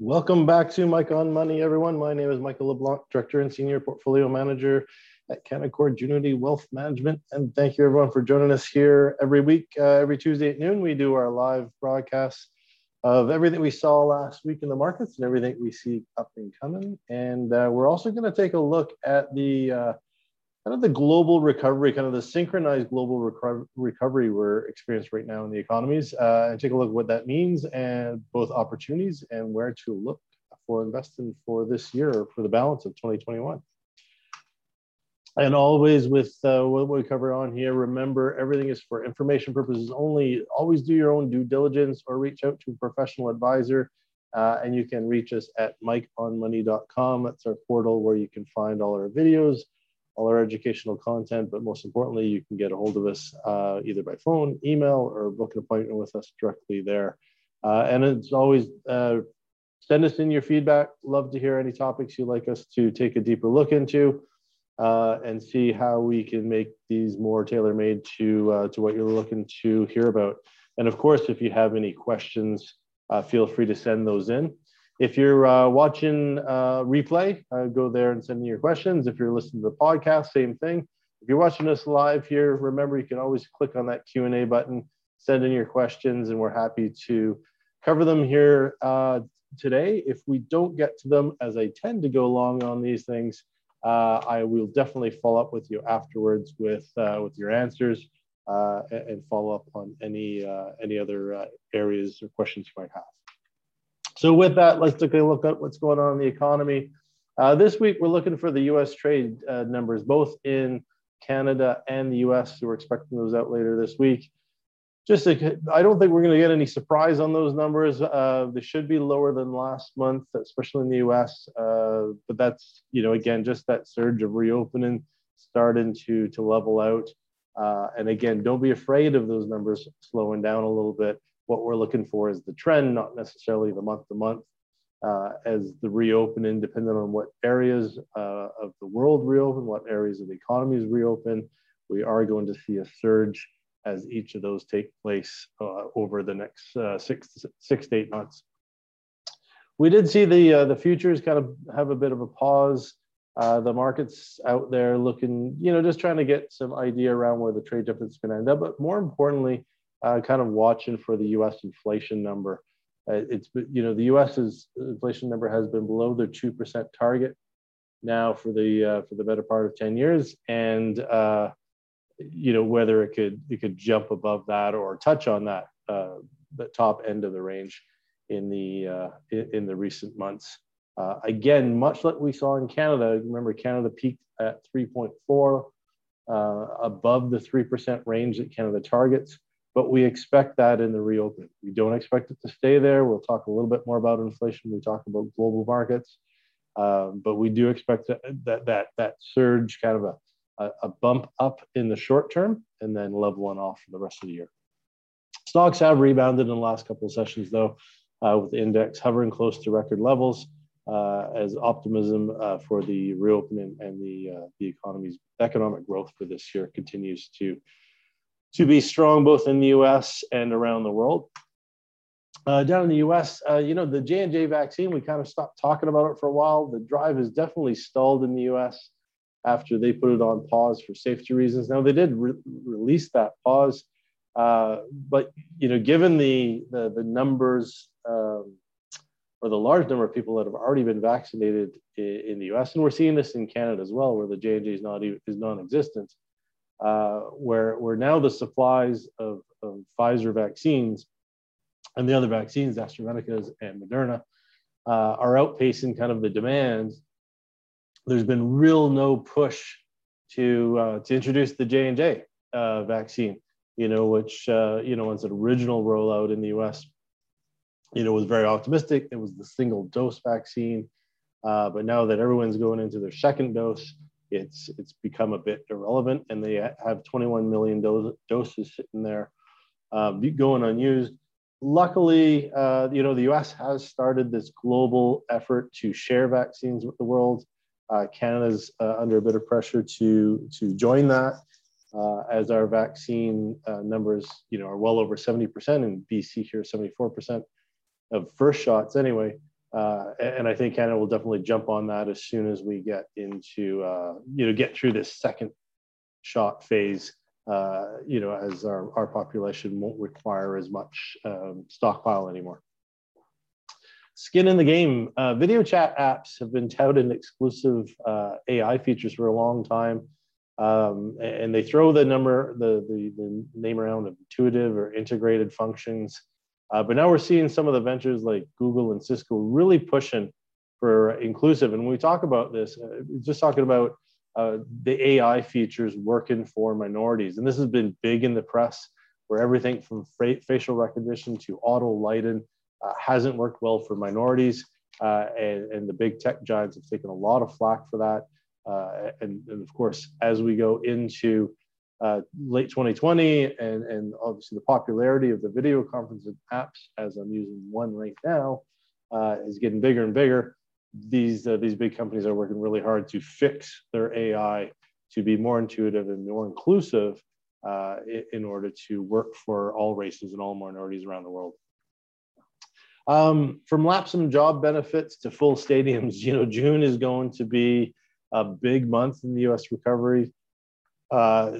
Welcome back to Mike on Money, everyone. My name is Michael LeBlanc, Director and Senior Portfolio Manager at Canaccord Genuity Wealth Management. And thank you, everyone, for joining us here every week. Uh, every Tuesday at noon, we do our live broadcast of everything we saw last week in the markets and everything we see up and coming. And uh, we're also going to take a look at the uh, kind of the global recovery, kind of the synchronized global reco- recovery we're experiencing right now in the economies, uh, and take a look at what that means and both opportunities and where to look for investing for this year for the balance of 2021. And always with uh, what we cover on here, remember everything is for information purposes only. Always do your own due diligence or reach out to a professional advisor. Uh, and you can reach us at mikeonmoney.com. That's our portal where you can find all our videos, all our educational content, but most importantly, you can get a hold of us uh, either by phone, email, or book an appointment with us directly there. Uh, and it's always uh, send us in your feedback. Love to hear any topics you'd like us to take a deeper look into uh, and see how we can make these more tailor-made to, uh, to what you're looking to hear about. And of course, if you have any questions, uh, feel free to send those in. If you're uh, watching uh, replay, uh, go there and send in your questions. If you're listening to the podcast, same thing. If you're watching us live here, remember you can always click on that Q&A button, send in your questions, and we're happy to cover them here today. If we don't get to them, as I tend to go long on these things, I will definitely follow up with you afterwards with, uh, with your answers and follow up on any, any other areas or questions you might have. So with that, let's take a look at what's going on in the economy. Uh, this week, we're looking for the U.S. trade uh, numbers, both in Canada and the U.S. So we're expecting those out later this week. Just, I don't think we're going to get any surprise on those numbers. Uh, they should be lower than last month, especially in the U.S. Uh, but that's, you know, again, just that surge of reopening starting to to level out. Uh, and again, don't be afraid of those numbers slowing down a little bit what we're looking for is the trend, not necessarily the month to month. Uh, as the reopening, depending on what areas uh, of the world reopen, what areas of the economies reopen, we are going to see a surge as each of those take place uh, over the next uh, six, six to eight months. We did see the uh, the futures kind of have a bit of a pause. Uh, the markets out there looking, you know, just trying to get some idea around where the trade is going to end up. But more importantly, uh, kind of watching for the U.S. inflation number. Uh, it's you know the U.S.'s inflation number has been below the two percent target now for the for the better part of ten years, and you know whether it could it could jump above that or touch on that uh, the top end of the range in the uh, in, in, the recent months. Uh, again, much like we saw in Canada, remember Canada peaked at 3.4, above the 3% range that Canada targets but we expect that in the reopening. We don't expect it to stay there. We'll talk a little bit more about inflation. We talk about global markets, um, but we do expect that that that, that surge, kind of a, a bump up in the short term, and then leveling off for the rest of the year. Stocks have rebounded in the last couple of sessions, though, uh, with the index hovering close to record levels. Uh, as optimism uh, for the reopening and the uh, the economy's economic growth for this year continues to to be strong both in the U.S. and around the world. Uh, down in the U.S., uh, you know, the J and J vaccine, we kind of stopped talking about it for a while. The drive has definitely stalled in the U.S. after they put it on pause for safety reasons. Now they did re- release that pause, uh, but you know, given the the, the numbers um, or the large number of people that have already been vaccinated in, in the U.S. and we're seeing this in Canada as well, where the J and J is not is non-existent uh, where, where now the supplies of, of Pfizer vaccines and the other vaccines, AstraZeneca's and Moderna, uh, are outpacing kind of the demand. There's been real no push to uh, to introduce the J and J uh, vaccine, you know, which uh, you know, an original rollout in the U.S., you know, was very optimistic. It was the single dose vaccine, uh, but now that everyone's going into their second dose, it's it's become a bit irrelevant, and they have 21 million do- doses sitting there uh, going unused. luckily, uh, you know, the US has started this global effort to share vaccines with the world. Uh, Canada's uh, under a bit of pressure to, to join that uh, as our vaccine uh, numbers, you know, are well over 70%, in BC here, 74% of first shots anyway. Uh, and I think Canada will definitely jump on that as soon as we get into, you know, get through this second shot phase uh, you know, as our, our population won't require as much um, stockpile anymore. Skin in the game. Uh, video chat apps have been touted exclusive uh, AI features for a long time. Um, and they throw the number, the, the, the, name around of intuitive or integrated functions. Uh, but now we're seeing some of the ventures like Google and Cisco really pushing for inclusive. And when we talk about this, uh, just talking about uh, the AI features working for minorities. And this has been big in the press where everything from facial recognition to auto lighting uh, hasn't worked well for minorities. Uh, and, and, the big tech giants have taken a lot of flack for that. Uh, and, and, of course, as we go into uh, late 2020 and, and obviously the popularity of the video conferencing apps, as I'm using one right now, uh, is getting bigger and bigger these uh, these big companies are working really hard to fix their AI to be more intuitive and more inclusive in, order to work for all races and all minorities around the world. Um, from lapsum job benefits to full stadiums, you know, June is going to be a big month in the U.S. recovery. Uh,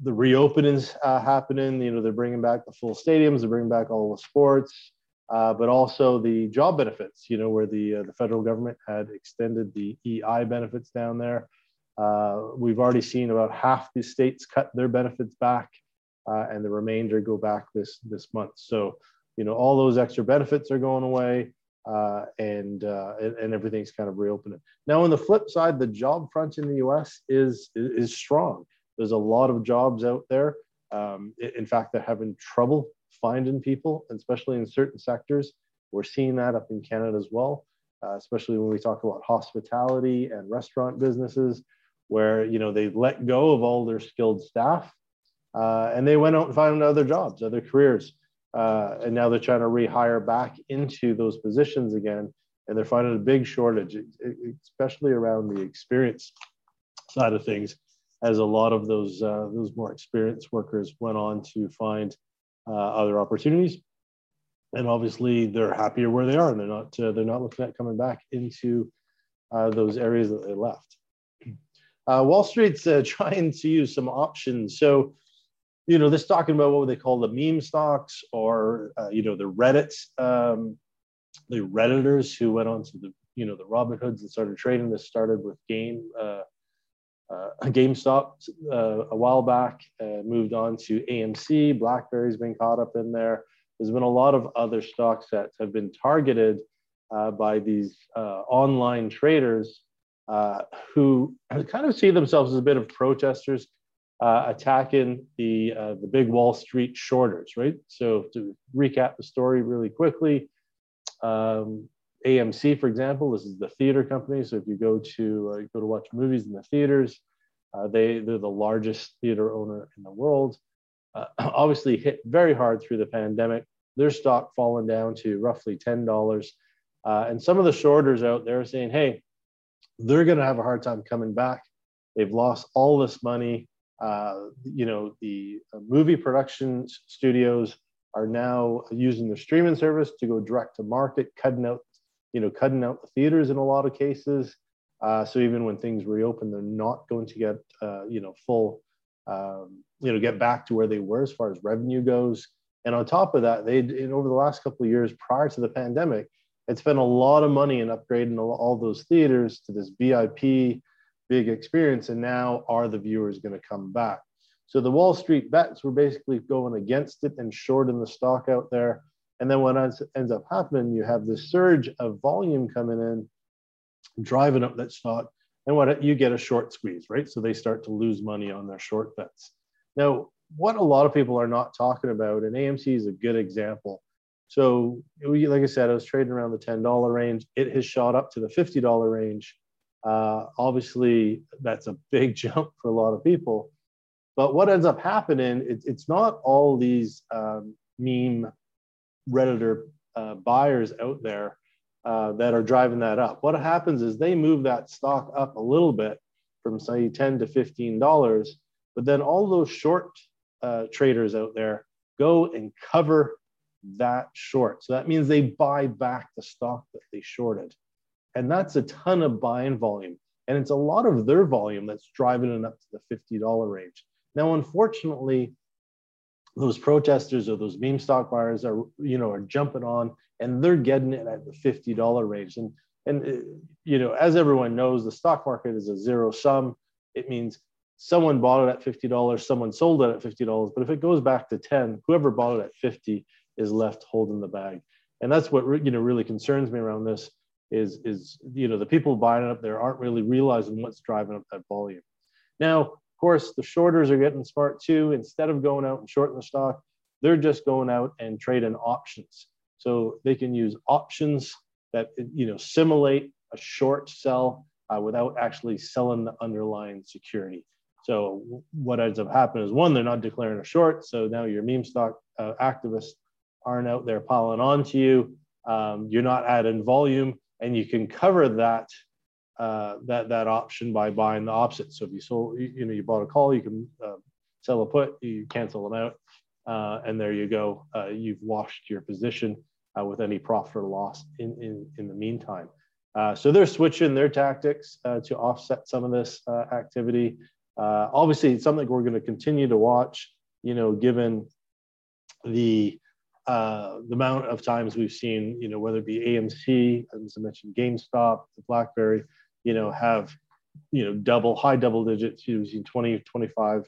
the reopenings uh, happening, you know, they're bringing back the full stadiums, they're bringing back all the sports uh, but also the job benefits, you know, where the, uh, the federal government had extended the EI benefits down there. Uh, we've already seen about half the states cut their benefits back uh, and the remainder go back this, this month. So, you know, all those extra benefits are going away uh, and, uh, and, and, everything's kind of reopening. Now, on the flip side, the job front in the US is, is strong. There's a lot of jobs out there. Um, in fact, they're having trouble finding people, especially in certain sectors. We're seeing that up in Canada as well, uh, especially when we talk about hospitality and restaurant businesses, where you know they let go of all their skilled staff, uh, and they went out and found other jobs, other careers, uh, and now they're trying to rehire back into those positions again, and they're finding a big shortage, especially around the experience side of things, as a lot of those uh, those more experienced workers went on to find uh, other opportunities. And obviously, they're happier where they are, and they're not uh, they're not looking at coming back into uh, those areas that they left. Wall Street's trying to use some options. So, you know, this talking about what they call the meme stocks, or you know, the Reddit, um, the redditors who went on to the you know the Robinhoods and started trading. This started with Game uh, uh, GameStop uh, a while back, uh, moved on to AMC. BlackBerry's been caught up in there. There's been a lot of other stocks that have been targeted uh, by these uh, online traders uh, who kind of see themselves as a bit of protesters attacking the the big Wall Street shorters, right? So to recap the story really quickly. Um, AMC, for example, this is the theater company. So if you go to uh, go to watch movies in the theaters, uh, they they're the largest theater owner in the world. Uh, obviously, hit very hard through the pandemic. Their stock fallen down to roughly ten dollars, uh, and some of the shorters out there are saying, "Hey, they're going to have a hard time coming back. They've lost all this money. Uh, you know, the uh, movie production studios." Are now using the streaming service to go direct to market, cutting out you know, cutting out the theaters in a lot of cases. Uh, so even when things reopen, they're not going to get, uh, you know, full, um, you know, get back to where they were as far as revenue goes. And on top of that, they over the last couple of years prior to the pandemic, had spent a lot of money in upgrading all those theaters to this VIP big experience. And now are the viewers going to come back? So the Wall Street bets were basically going against it and shorting the stock out there. And then what ends, up happening, you have this surge of volume coming in, driving up that stock, and what you get a short squeeze, right? So they start to lose money on their short bets. Now, what a lot of people are not talking about, and AMC is a good example. So, like I said, I was trading around the $10 range. It has shot up to the $50 range. Uh, obviously, that's a big jump for a lot of people. But what ends up happening, it, it's not all these um, meme redditor uh, buyers out there uh, that are driving that up. What happens is they move that stock up a little bit from say 10 to 15 dollars, but then all those short uh, traders out there go and cover that short. So that means they buy back the stock that they shorted. And that's a ton of buying volume. And it's a lot of their volume that's driving it up to the $50 range. Now, unfortunately, those protesters or those meme stock buyers are, you know, are jumping on and they're getting it at the $50 range. And, and uh, you know, as everyone knows, the stock market is a zero sum. It means someone bought it at $50, someone sold it at $50. But if it goes back to 10, whoever bought it at 50 is left holding the bag. And that's what, you know, really concerns me around this is, is, you know, the people buying it up there aren't really realizing what's driving up that volume. Now, of course, the shorters are getting smart too. Instead of going out and shorting the stock, they're just going out and trading options. So they can use options that, you know, simulate a short sell uh, without actually selling the underlying security. So what ends up happening is one, they're not declaring a short. So now your meme stock uh, activists aren't out there piling onto you. Um, you're not adding volume, and you can cover that uh, that that option by buying the opposite. So if you sold, you, you know, you bought a call, you can uh, sell a put, you cancel them out, uh, and there you go. Uh, you've washed your position uh, with any profit or loss in in, in the meantime. Uh, so they're switching their tactics to offset some of this activity. obviously, it's something we're going to continue to watch. You know, given the uh, the amount of times we've seen, you know, whether it be AMC, as I mentioned, GameStop, the BlackBerry, you know, have, you know, double, high double digits, using 20, 25%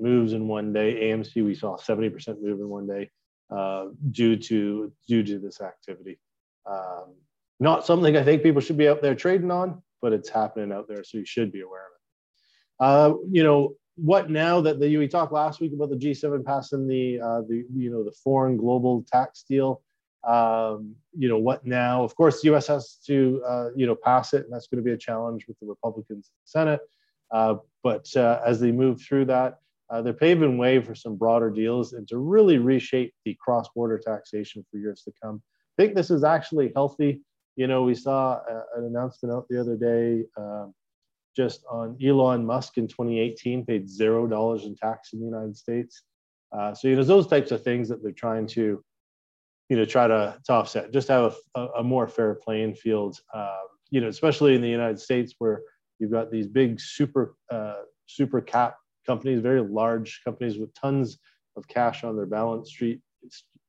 moves in one day. AMC, we saw 70% move in one day uh, due to due to this activity. Um, not something I think people should be out there trading on, but it's happening out there, so you should be aware of it. Uh, you know, what now that the we talked last week about the G7 passing the uh, the you know the foreign global tax deal. Um, you know what now? Of course, the U.S. has to uh, you know pass it, and that's going to be a challenge with the Republicans in the Senate. Uh, but uh, as they move through that, uh, they're paving way for some broader deals and to really reshape the cross-border taxation for years to come. I think this is actually healthy. You know, we saw uh, an announcement out the other day. Um, just on Elon Musk in 2018 paid zero dollars in tax in the United States. Uh, so you know those types of things that they're trying to, you know, try to, to offset, just have a, a, more fair playing field. Uh, you know, especially in the United States where you've got these big super uh, super cap companies, very large companies with tons of cash on their balance sheet.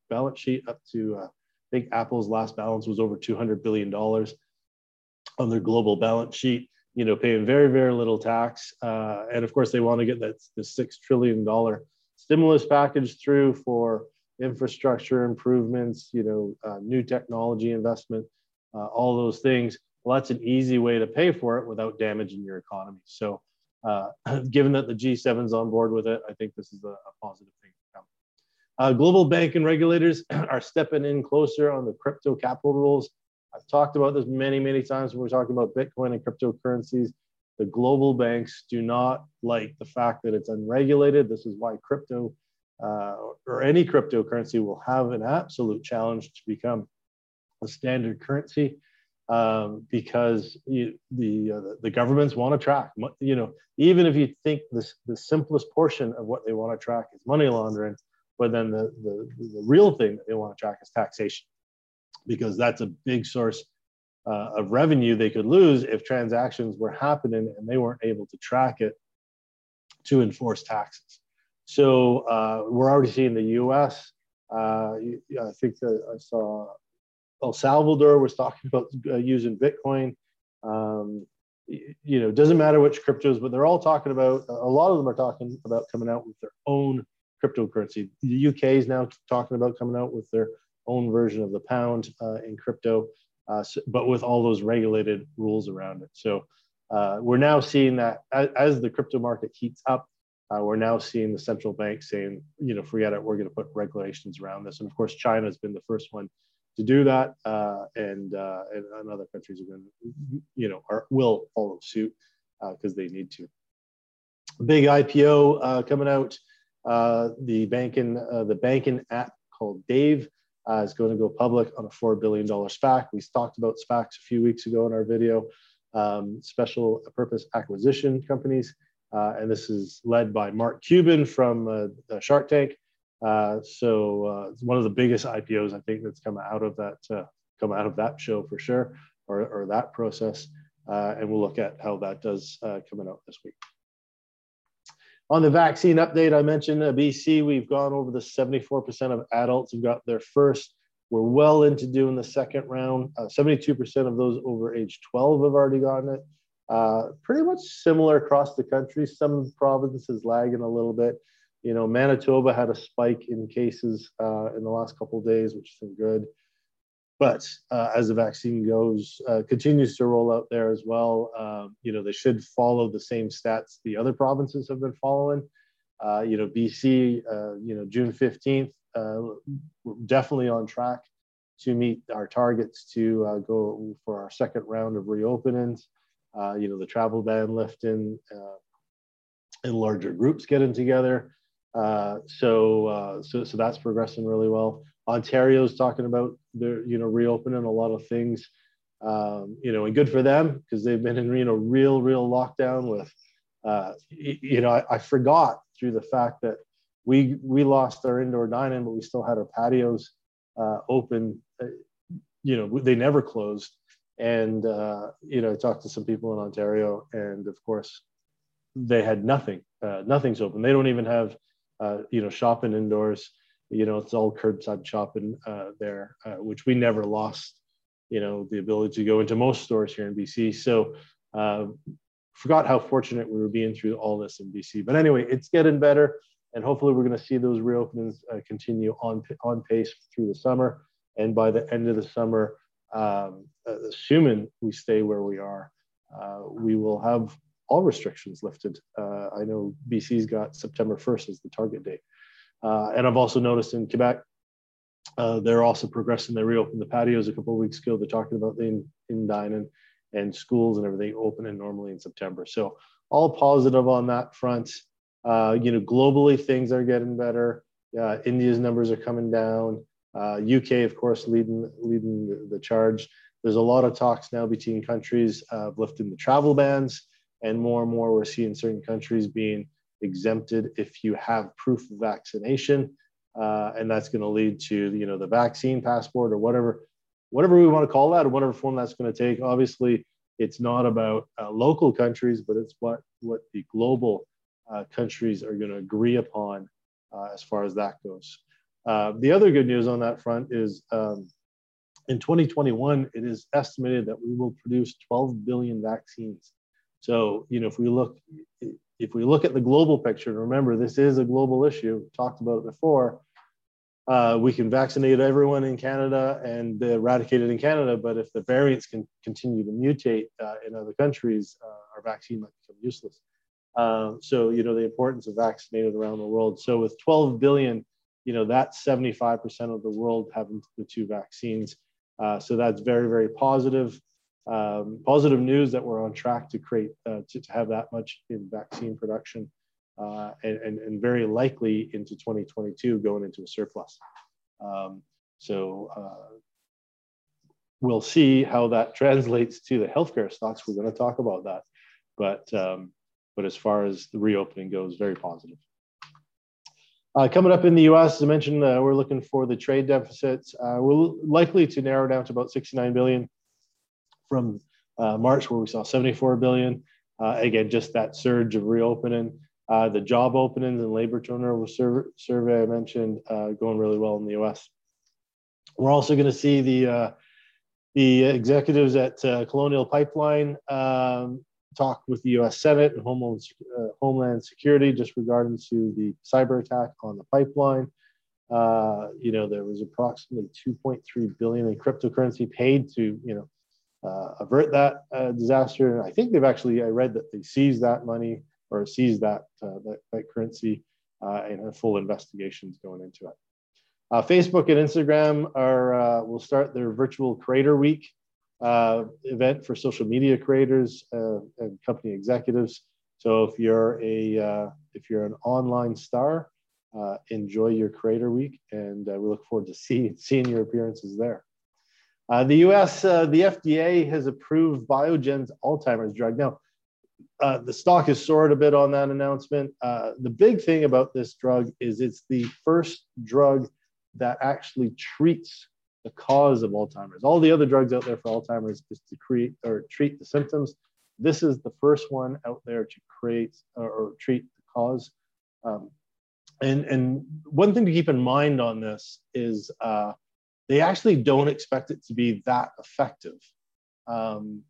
Balance sheet up to uh, I think Apple's last balance was over 200 billion dollars on their global balance sheet you know, paying very, very little tax. Uh, and of course, they want to get that the six trillion dollar stimulus package through for infrastructure improvements, you know, uh, new technology investment, uh, all those things. Well, that's an easy way to pay for it without damaging your economy. So, uh, given that the G7's on board with it, I think this is a, a positive thing to come. Uh, global banking regulators are stepping in closer on the crypto capital rules. I've talked about this many, many times when we're talking about Bitcoin and cryptocurrencies. The global banks do not like the fact that it's unregulated. This is why crypto uh, or any cryptocurrency will have an absolute challenge to become a standard currency um, because you, the uh, the governments want to track. You know, even if you think this the simplest portion of what they want to track is money laundering, but then the, the the real thing that they want to track is taxation because that's a big source uh, of revenue they could lose if transactions were happening and they weren't able to track it to enforce taxes. So uh, we're already seeing the U.S. Uh, I think that I saw El Salvador was talking about uh, using Bitcoin. Um, you know, doesn't matter which cryptos, but they're all talking about. A lot of them are talking about coming out with their own cryptocurrency. The UK is now talking about coming out with their own version of the pound uh, in crypto, uh, so, but with all those regulated rules around it. So uh, we're now seeing that as, as, the crypto market heats up, uh, we're now seeing the central bank saying, you know, forget it, we're going to put regulations around this. And of course, China has been the first one to do that, uh, and, uh, and, and other countries are going to, you know, are, will follow suit because they need to. Big IPO coming out. the banking the banking app called Dave uh, is going to go public on a $4 billion SPAC. We talked about SPACs a few weeks ago in our video, um, special purpose acquisition companies. Uh, and this is led by Mark Cuban from uh, Shark Tank. Uh, so uh, it's one of the biggest IPOs I think that's come out of that uh, come out of that show for sure, or, or that process. and we'll look at how that does coming out this week. On the vaccine update, I mentioned uh, BC, we've gone over the 74% of adults who got their first. We're well into doing the second round. Uh, 72% of those over age 12 have already gotten it. Uh, pretty much similar across the country. Some provinces lagging a little bit. You know, Manitoba had a spike in cases uh, in the last couple days, which isn't good. But uh, as the vaccine goes, uh, continues to roll out there as well, um, you know, they should follow the same stats the other provinces have been following. Uh, you know, BC, uh, you know, June 15th, uh, definitely on track to meet our targets to uh, go for our second round of reopenings. you know, the travel ban lifting and larger groups getting together. So, so, so that's progressing really well. Ontario's talking about they're you know reopening a lot of things, um, you know, and good for them because they've been in you know real real lockdown with, uh, you know, I, I, forgot through the fact that we we lost our indoor dining, but we still had our patios uh, open. Uh, you know, they never closed, and uh, you know, I talked to some people in Ontario, and of course, they had nothing. Uh, nothing's open. They don't even have uh, you know shopping indoors you know it's all curbside shopping uh, there uh, which we never lost you know the ability to go into most stores here in bc so uh, forgot how fortunate we were being through all this in bc but anyway it's getting better and hopefully we're going to see those reopenings uh, continue on on pace through the summer. And by the end of the summer um, assuming we stay where we are uh, we will have all restrictions lifted uh, i know bc's got september 1st as the target date uh, and I've also noticed in Quebec, uh, they're also progressing. They reopened the patios a couple of weeks ago. They're talking about the in, in dining and schools and everything opening normally in September. So all positive on that front. Uh, you know, globally things are getting better. Uh, India's numbers are coming down. UK, uh, of course, leading leading the, the, charge. There's a lot of talks now between countries of lifting the travel bans, and more and more we're seeing certain countries being exempted if you have proof of vaccination. Uh, and that's going to lead to you know the vaccine passport or whatever whatever we want to call that or whatever form that's going to take obviously it's not about uh, local countries but it's what what the global uh, countries are going to agree upon uh, as far as that goes uh, the other good news on that front is um, in 2021 it is estimated that we will produce 12 billion vaccines so you know if we look if we look at the global picture, and remember this is a global issue, we talked about it before, uh, we can vaccinate everyone in Canada and eradicate it in Canada, but if the variants can continue to mutate uh, in other countries, uh, our vaccine might become useless. Um, so, you know, the importance of vaccinated around the world. So with 12 billion, you know, that's 75% of the world having the two vaccines. Uh, so that's very, very positive um, positive news that we're on track to create uh, to, to, have that much in vaccine production uh, and, and, and, very likely into 2022 going into a surplus. Um, so uh, we'll see how that translates to the healthcare stocks. We're going to talk about that, but um, but as far as the reopening goes, very positive. Uh, coming up in the U.S., as I mentioned, uh, we're looking for the trade deficits. Uh, we're likely to narrow down to about 69 billion from uh, March, where we saw 74 billion. Uh, again, just that surge of reopening. Uh, the job openings and labor turnover sur- survey I mentioned uh, going really well in the U.S. We're also going to see the uh, the executives at uh, Colonial Pipeline um, talk with the U.S. Senate and Homeland Homeland Security just regarding to the cyber attack on the pipeline. you know, there was approximately 2.3 billion in cryptocurrency paid to you know uh, avert that uh, disaster. And I think they've actually, I read that they seized that money or seized that, uh, that, that, currency uh, and have full investigations going into it. Uh, Facebook and Instagram are uh, will start their virtual creator week event for social media creators and company executives. So if you're a if you're an online star, enjoy your creator week, and we look forward to see, seeing your appearances there. Uh, the US, uh, the FDA has approved Biogen's Alzheimer's drug. Now, uh, the stock has soared a bit on that announcement. Uh, the big thing about this drug is it's the first drug that actually treats the cause of Alzheimer's. All the other drugs out there for Alzheimer's is to create or treat the symptoms. This is the first one out there to create or, or treat the cause. Um, and, and one thing to keep in mind on this is uh, they actually don't expect it to be that effective. Um,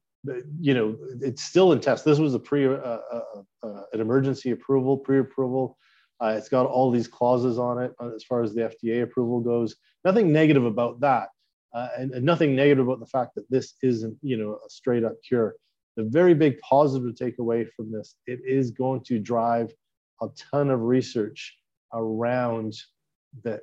you know, it's still in test. This was a pre, uh, uh, uh, an emergency approval, pre-approval. Uh, it's got all these clauses on it uh, as far as the FDA approval goes. Nothing negative about that, uh, and, and, nothing negative about the fact that this isn't, you know, a straight up cure. The very big positive to take away from this, it is going to drive a ton of research around the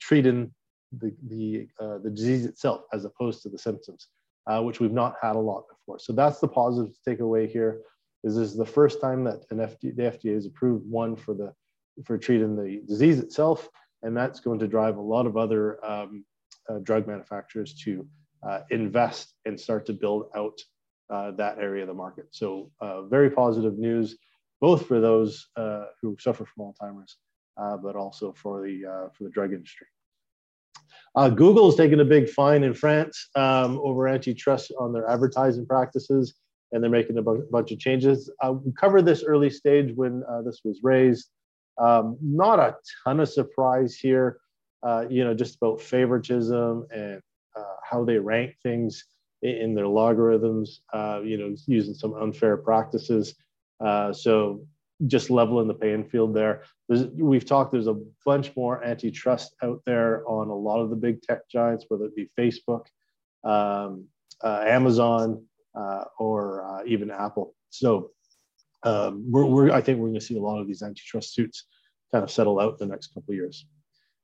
treating the the uh, the disease itself as opposed to the symptoms, uh, which we've not had a lot before. So that's the positive to take away here. Is this is the first time that an the FDA has approved one for the for treating the disease itself, and that's going to drive a lot of other um, uh, drug manufacturers to uh, invest and start to build out uh, that area of the market. So uh, very positive news, both for those who suffer from Alzheimer's, but also for the for the drug industry. Uh, Google has taken a big fine in France um, over antitrust on their advertising practices, and they're making a bu- bunch of changes. Uh, we covered this early stage when uh, this was raised. Um, not a ton of surprise here, uh, you know, just about favoritism and uh, how they rank things in, in their logarithms, uh, you know, using some unfair practices. so just leveling the playing field there. There's, we've talked, there's a bunch more antitrust out there on a lot of the big tech giants, whether it be Facebook, um, uh, Amazon, uh, or uh, even Apple. So um, we're, we're, I think we're going to see a lot of these antitrust suits kind of settle out in the next couple of years.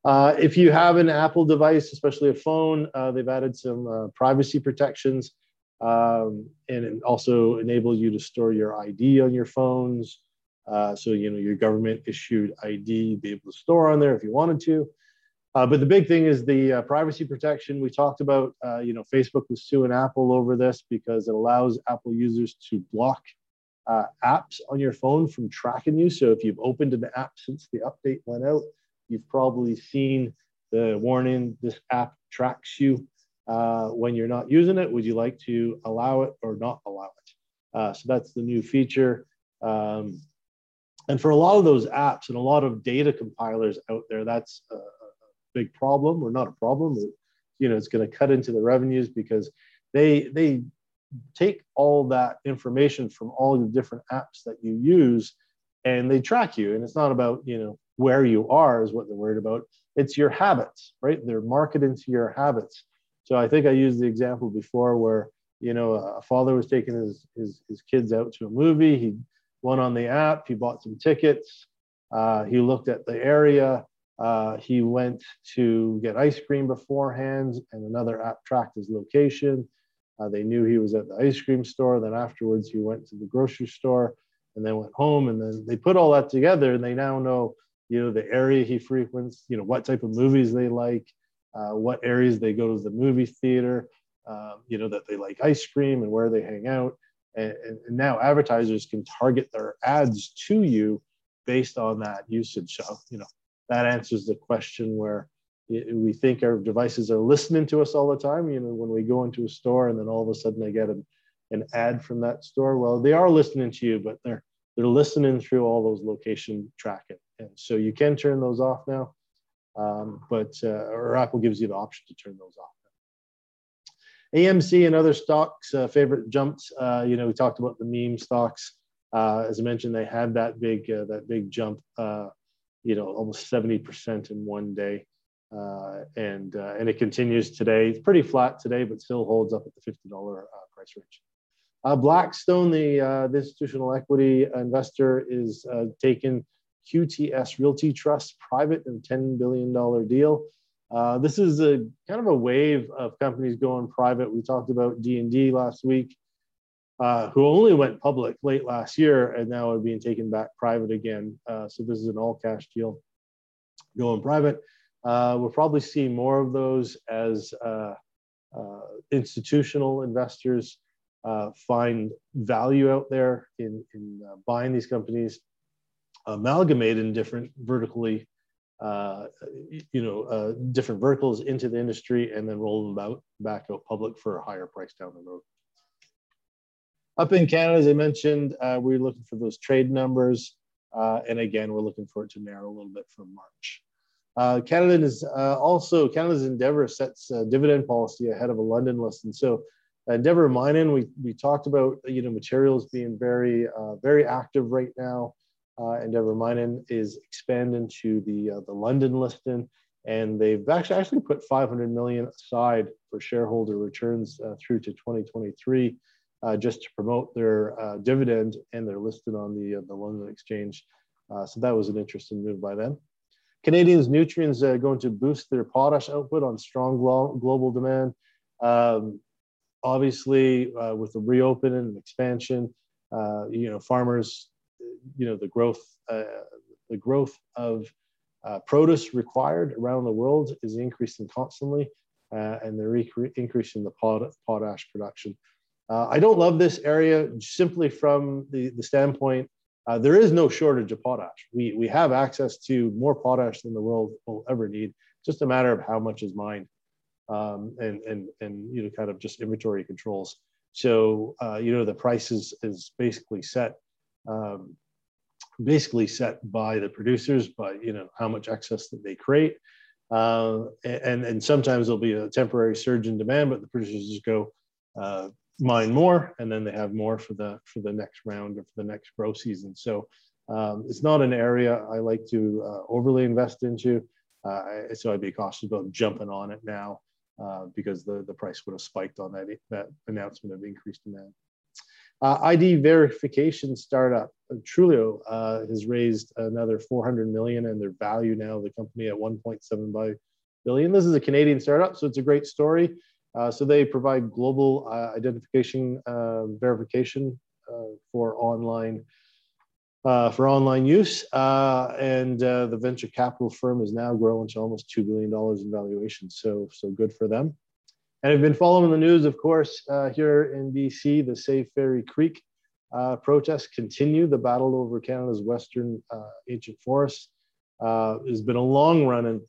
Uh, if you have an Apple device, especially a phone, uh, they've added some uh, privacy protections um, and also enable you to store your ID on your phones. Uh, so, you know, your government issued ID, be able to store on there if you wanted to. Uh, but the big thing is the uh, privacy protection. We talked about, uh, you know, Facebook was suing Apple over this because it allows Apple users to block uh, apps on your phone from tracking you. So if you've opened an app since the update went out, you've probably seen the warning, this app tracks you when you're not using it. Would you like to allow it or not allow it? so that's the new feature. Um, and for a lot of those apps and a lot of data compilers out there, that's a, big problem, or not a problem. You know, it's going to cut into the revenues because they they take all that information from all the different apps that you use, and they track you. And it's not about you know where you are is what they're worried about. It's your habits, right? They're marketing to your habits. So I think I used the example before where you know a father was taking his his, his kids out to a movie. He one on the app. He bought some tickets. Uh, he looked at the area. Uh, he went to get ice cream beforehand, and another app tracked his location. Uh, they knew he was at the ice cream store. Then afterwards, he went to the grocery store, and then went home. And then they put all that together, and they now know, you know, the area he frequents, you know, what type of movies they like, uh, what areas they go to the movie theater, uh, you know, that they like ice cream and where they hang out and, and now advertisers can target their ads to you based on that usage. So, you know, that answers the question where we think our devices are listening to us all the time. You know, when we go into a store and then all of a sudden they get an, an ad from that store, well, they are listening to you, but they're they're listening through all those location tracking, and so you can turn those off now. Um, but uh, or Apple gives you the option to turn those off. AMC and other stocks, uh, favorite jumps. Uh, you know, we talked about the meme stocks. Uh, as I mentioned, they had that big uh, that big jump. Uh, you know, almost seventy percent in one day, and and it continues today. It's pretty flat today, but still holds up at the fifty dollar price range. Blackstone, the, the institutional equity investor, is taking QTS Realty Trust private in a $10 billion deal. Uh, this is a kind of a wave of companies going private. We talked about D&D last week, uh, who only went public late last year and now are being taken back private again. Uh, so this is an all cash deal. going private. Uh, we'll probably see more of those as uh, institutional investors find value out there in, in buying these companies, amalgamate in different vertically, uh, you know, uh, different verticals into the industry, and then roll them out back out public for a higher price down the road. Up in Canada, as I mentioned, uh, we're looking for those trade numbers. and again, we're looking for it to narrow a little bit from March. Uh, Canada is uh, also Canada's Endeavour sets dividend policy ahead of a London list, and so Endeavour Mining, we we talked about you know materials being very uh, very active right now. Uh, Endeavour Mining is expanding to the uh, the London listing, and they've actually actually put 500 million aside for shareholder returns through to 2023. Uh, just to promote their uh, dividend and they're listed on the, uh, the London Exchange. so that was an interesting move by them. Canadians Nutrients uh, going to boost their potash output on strong glo- global demand. Um, obviously, uh, with the reopening and expansion, uh, you know, farmers, you know, the growth, uh, the growth of uh, produce required around the world is increasing constantly, uh, and they're re- increasing the pot- potash production. I don't love this area simply from the, the standpoint uh, there is no shortage of potash. We, we have access to more potash than the world will ever need. It's just a matter of how much is mined um, and, and, and, you know, kind of just inventory controls. So, uh, you know, the price is, is basically set, um, basically set by the producers, by, you know, how much excess that they create. Uh, and, and sometimes there'll be a temporary surge in demand, but the producers just go, uh, mine more and then they have more for the for the next round or for the next grow season. So um, it's not an area i like to uh, overly invest into. Uh, so i'd be cautious about jumping on it now uh, because the, the price would have spiked on that, that announcement of increased demand uh, id verification startup uh, Trulioo uh, has raised another 400 million and their value now the company at 1.75 billion this is a canadian startup so it's a great story uh, so they provide global uh, identification uh, verification uh, for online for online use, and the venture capital firm is now growing to almost two billion dollars in valuation. So so good for them. And I've been following the news, of course, here in BC. The Save Fairy Creek protests continue. The battle over Canada's western ancient forests has been a long-running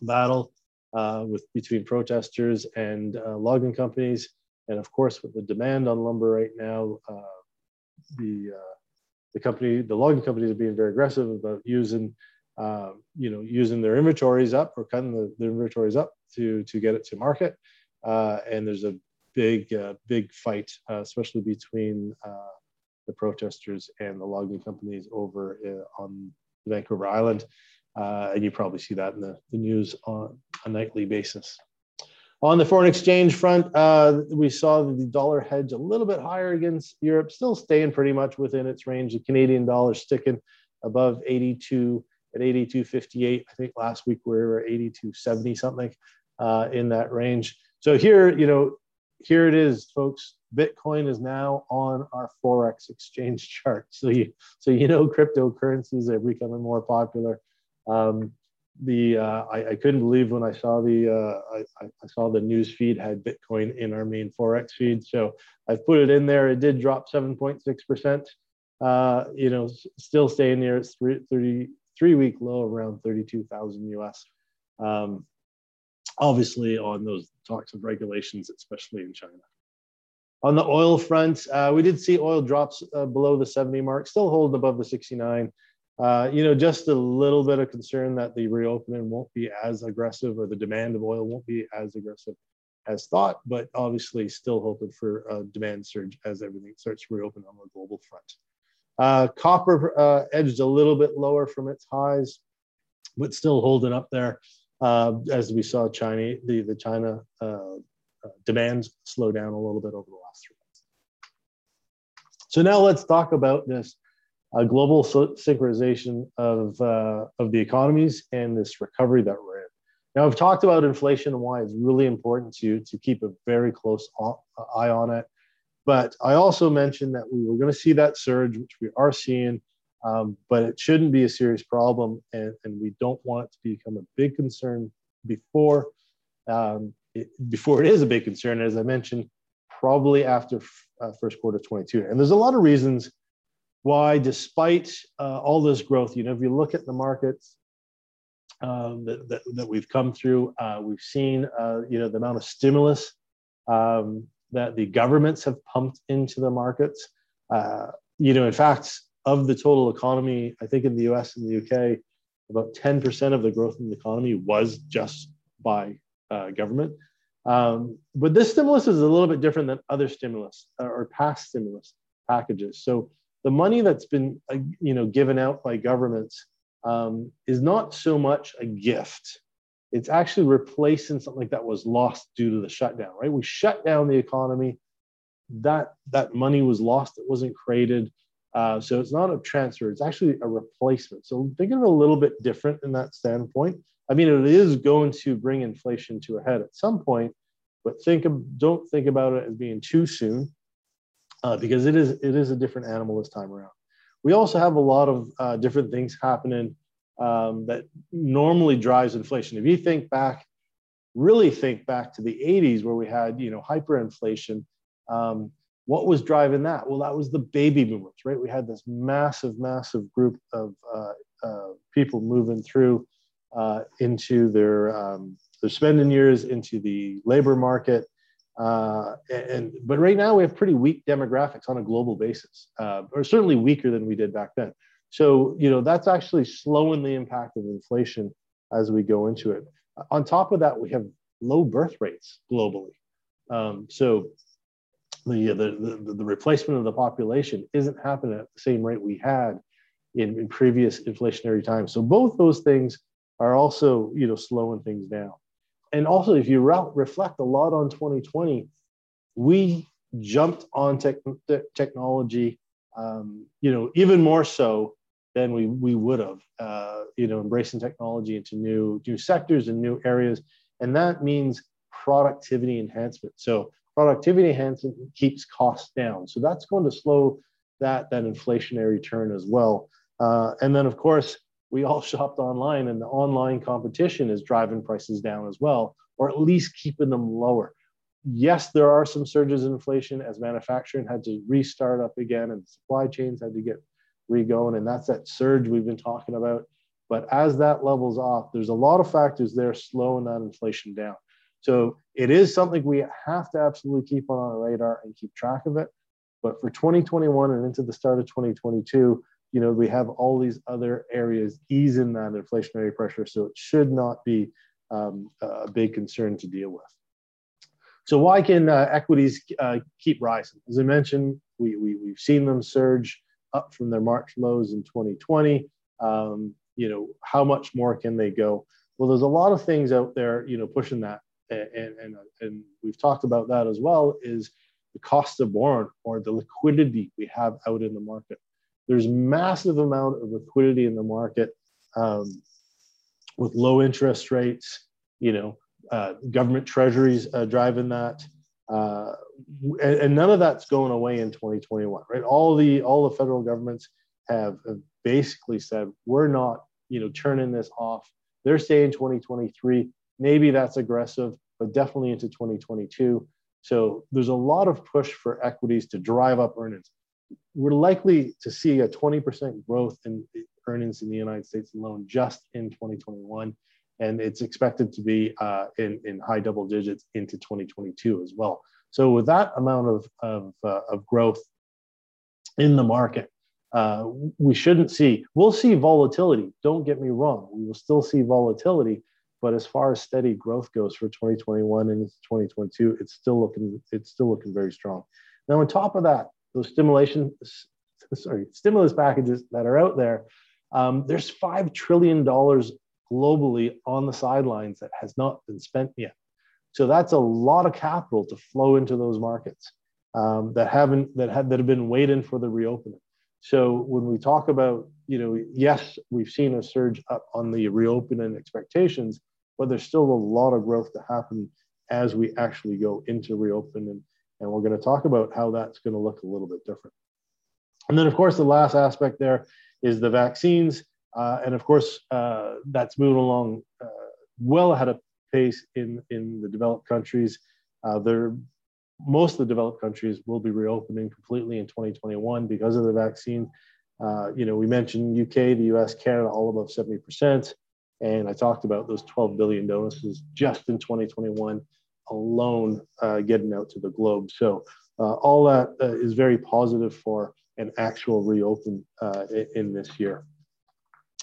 battle uh, with between protesters and uh, logging companies. And of course, with the demand on lumber right now, uh, the uh, the company, the logging companies are being very aggressive about using, uh, you know, using their inventories up or cutting the, their inventories up to to get it to market. And there's a big big fight, especially between the protesters and the logging companies over on Vancouver Island. Uh, and you probably see that in the, the news on a nightly basis. On the foreign exchange front, uh, we saw the dollar hedge a little bit higher against Europe, still staying pretty much within its range. The Canadian dollar sticking above 82 at 82.58. I think last week we were 82.70 something uh, in that range. So here, you know, here it is, folks. Bitcoin is now on our forex exchange chart. So you, so you know, cryptocurrencies are becoming more popular. Um, the uh, I, I, couldn't believe when I saw the uh, I, I, saw the news feed had Bitcoin in our main forex feed. So I've put it in there. It did drop 7.6 percent. Uh, you know, still staying near its three, 33 week low around 32,000 US. Um, obviously, on those talks of regulations, especially in China. On the oil front, uh, we did see oil drops uh, below the 70 mark, still holding above the 69. Uh, you know, just a little bit of concern that the reopening won't be as aggressive or the demand of oil won't be as aggressive as thought, but obviously still hoping for a demand surge as everything starts to reopen on the global front. Uh, copper uh, edged a little bit lower from its highs, but still holding up there uh, as we saw China, the, the China uh, uh, demand slow down a little bit over the last three months. So now let's talk about this a global synchronization of, uh, of the economies and this recovery that we're in. Now, I've talked about inflation and why it's really important to, to keep a very close eye on it. But I also mentioned that we were going to see that surge, which we are seeing. Um, but it shouldn't be a serious problem, and, and we don't want it to become a big concern before um, it, before it is a big concern. As I mentioned, probably after uh, first quarter 22. And there's a lot of reasons why, despite uh, all this growth, you know, if you look at the markets um, that, that, that, we've come through, uh, we've seen, uh, you know, the amount of stimulus um, that the governments have pumped into the markets. Uh, you know, in fact, of the total economy, I think in the US and the UK, about 10% of the growth in the economy was just by uh, government. Um, but this stimulus is a little bit different than other stimulus uh, or past stimulus packages. So the money that's been uh, you know given out by governments um, is not so much a gift. It's actually replacing something that was lost due to the shutdown. Right? We shut down the economy. That that money was lost. It wasn't created. Uh, so it's not a transfer. It's actually a replacement. So think of it a little bit different in that standpoint. I mean, it is going to bring inflation to a head at some point, but think of, don't think about it as being too soon, uh, because it is it is a different animal this time around. We also have a lot of uh, different things happening um, that normally drives inflation. If you think back, really think back to the 80s where we had you know hyperinflation. Um, what was driving that? Well, that was the baby boomers, right? We had this massive, massive group of uh, uh people moving through uh, into their um, their spending years, into the labor market. Uh, and but right now we have pretty weak demographics on a global basis, uh, or certainly weaker than we did back then. So you know that's actually slowing the impact of inflation as we go into it. On top of that, we have low birth rates globally. Um, so the, the, the, the replacement of the population isn't happening at the same rate we had in, in previous inflationary times. So both those things are also you know slowing things down. And also if you re- reflect a lot on 2020 we jumped on tech- technology um, you know even more so than we we would have uh, you know embracing technology into new new sectors and new areas. And that means productivity enhancement. So productivity enhancement keeps costs down so that's going to slow that that inflationary turn as well uh, and then of course we all shopped online and the online competition is driving prices down as well, or at least keeping them lower. Yes, there are some surges in inflation as manufacturing had to restart up again and supply chains had to get re-going. And that's that surge we've been talking about. But as that levels off, there's a lot of factors there slowing that inflation down. So it is something we have to absolutely keep on our radar and keep track of it. But for 2021 and into the start of 2022, you know, we have all these other areas easing that inflationary pressure. So it should not be um, a big concern to deal with. So why can uh, equities uh, keep rising? As I mentioned, we, we, we've seen them surge up from their March lows in 2020. Um, you know, how much more can they go? Well, there's a lot of things out there, you know, pushing that. And, and, and we've talked about that as well is the cost of borrowing or the liquidity we have out in the market. There's massive amount of liquidity in the market um, with low interest rates, you know, uh, government treasuries uh, driving that. Uh, and, and, none of that's going away in 2021, right? All the all the federal governments have, have basically said we're not, you know, turning this off. They're saying 2023. Maybe that's aggressive, but definitely into 2022. So there's a lot of push for equities to drive up earnings we're likely to see a 20% growth in earnings in the United States alone just in 2021. And it's expected to be uh, in, in high double digits into 2022 as well. So, with that amount of, of, uh, of growth in the market, uh, we shouldn't see, we'll see volatility. Don't get me wrong, we will still see volatility. But as far as steady growth goes for 2021 and 2022, it's still looking it's still looking very strong. Now, on top of that, those stimulation, sorry, stimulus packages that are out there, um, there's five trillion dollars globally on the sidelines that has not been spent yet. So that's a lot of capital to flow into those markets um, that haven't that have that have been waiting for the reopening. So when we talk about, you know, yes, we've seen a surge up on the reopening expectations, but there's still a lot of growth to happen as we actually go into reopening and we're going to talk about how that's going to look a little bit different. And then, of course, the last aspect there is the vaccines. Uh, and of course, uh, that's moving along uh, well ahead of pace in, in the developed countries. Uh, there, most of the developed countries will be reopening completely in 2021 because of the vaccine. Uh, you know, we mentioned UK, the US, Canada, all above 70%. And I talked about those 12 billion doses just in 2021 alone uh, getting out to the globe. So uh, all that uh, is very positive for an actual reopen uh, in this year.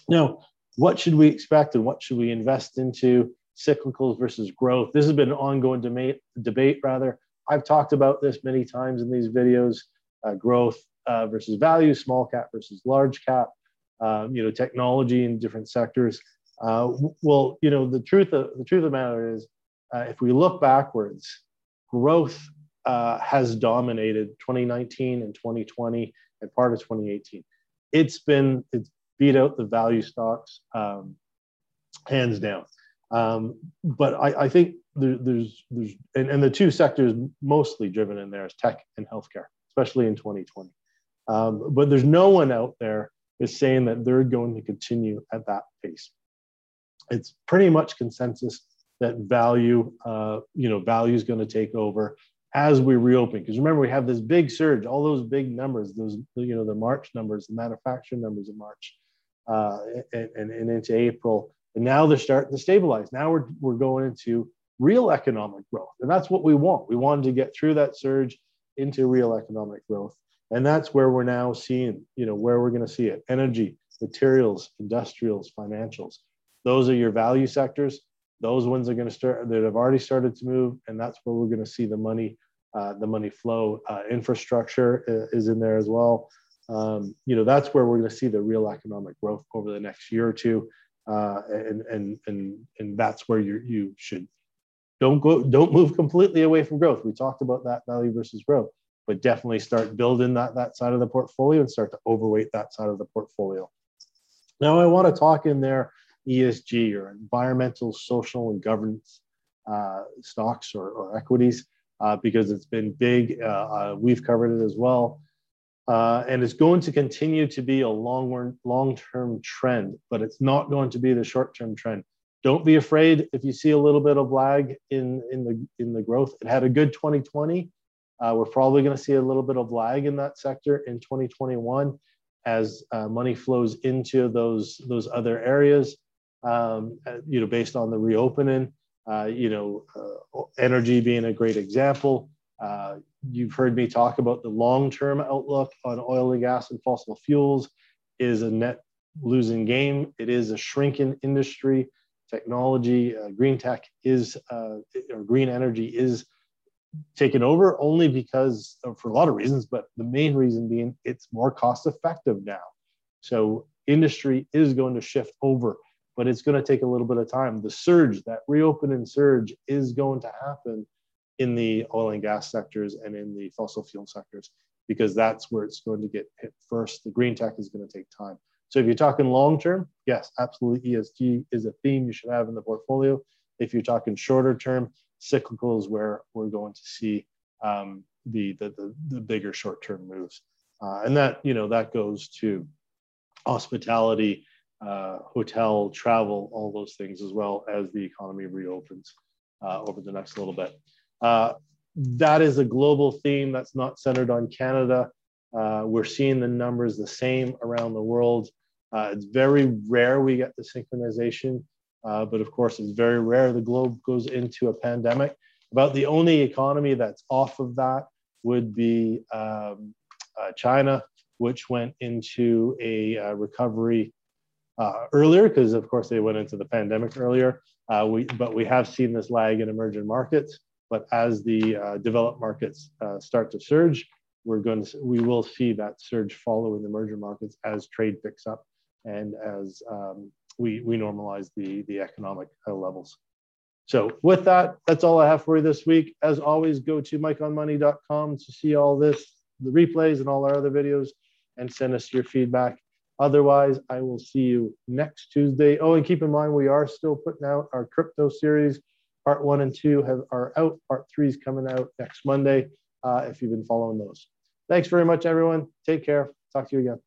Now, what should we expect and what should we invest into? Cyclicals versus growth. This has been an ongoing debate. Debate rather. I've talked about this many times in these videos. Uh, growth uh, versus value, small cap versus large cap. Um, you know, technology in different sectors. Uh, well, you know, the truth of the truth of the matter is, uh, if we look backwards, growth uh, has dominated 2019 and 2020 and part of 2018. It's been it's beat out the value stocks um, hands down. Um, but I, I think there, there's there's and, and, the two sectors mostly driven in there is tech and healthcare, especially in 2020. Um, but there's no one out there is saying that they're going to continue at that pace. It's pretty much consensus that value, uh, you know, value is going to take over as we reopen. Because remember, we have this big surge, all those big numbers, those you know the March numbers, the manufacturing numbers in March, uh, and, and, and into April, and now they're starting to stabilize. Now we're we're going into real economic growth, and that's what we want. We wanted to get through that surge into real economic growth, and that's where we're now seeing, you know, where we're going to see it: energy, materials, industrials, financials. Those are your value sectors. Those ones are going to start that have already started to move, and that's where we're going to see the money uh, the money flow. Uh, infrastructure is in there as well. Um, you know, that's where we're going to see the real economic growth over the next year or two, uh, and and and and that's where you you should don't go don't move completely away from growth. We talked about that value versus growth, but definitely start building that that side of the portfolio and start to overweight that side of the portfolio. Now, I want to talk in there ESG or environmental, social, and governance uh, stocks or, or equities uh, because it's been big. Uh, uh, we've covered it as well. Uh, and it's going to continue to be a long long-term trend, but it's not going to be the short-term trend. Don't be afraid if you see a little bit of lag in, in, the, in the growth. It had a good 2020. Uh, we're probably going to see a little bit of lag in that sector in 2021 as money flows into those, those other areas, um, you know, based on the reopening. Uh, you know, uh, energy being a great example. Uh, you've heard me talk about the long-term outlook on oil and gas and fossil fuels is a net losing game. It is a shrinking industry. Technology, uh, green tech is, uh, or green energy is taken over only because, for a lot of reasons, but the main reason being it's more cost effective now. So industry is going to shift over but it's going to take a little bit of time. The surge, that reopening surge, is going to happen in the oil and gas sectors and in the fossil fuel sectors because that's where it's going to get hit first. The green tech is going to take time. So if you're talking long term, yes, absolutely, ESG is a theme you should have in the portfolio. If you're talking shorter term, cyclical is where we're going to see um, the, the, the the bigger short term moves, uh, and that you know that goes to hospitality uh, hotel, travel, all those things, as well as the economy reopens uh, over the next little bit. Uh, that is a global theme that's not centered on Canada. Uh, we're seeing the numbers the same around the world. Uh, it's very rare we get the synchronization, uh, but of course, it's very rare the globe goes into a pandemic. About the only economy that's off of that would be um, China, which went into a recovery uh, earlier because of course they went into the pandemic earlier. Uh, we, but we have seen this lag in emerging markets. But as the uh, developed markets uh, start to surge, we're going to we will see that surge follow in the emerging markets as trade picks up and as um, we we normalize the the economic uh, levels. So with that, that's all I have for you this week. As always, go to mikeonmoney.com to see all this, the replays and all our other videos, and send us your feedback. Otherwise, I will see you next Tuesday. Oh, and keep in mind, we are still putting out our crypto series. Part one and two have, are out. Part three is coming out next Monday uh, if you've been following those. Thanks very much, everyone. Take care. Talk to you again.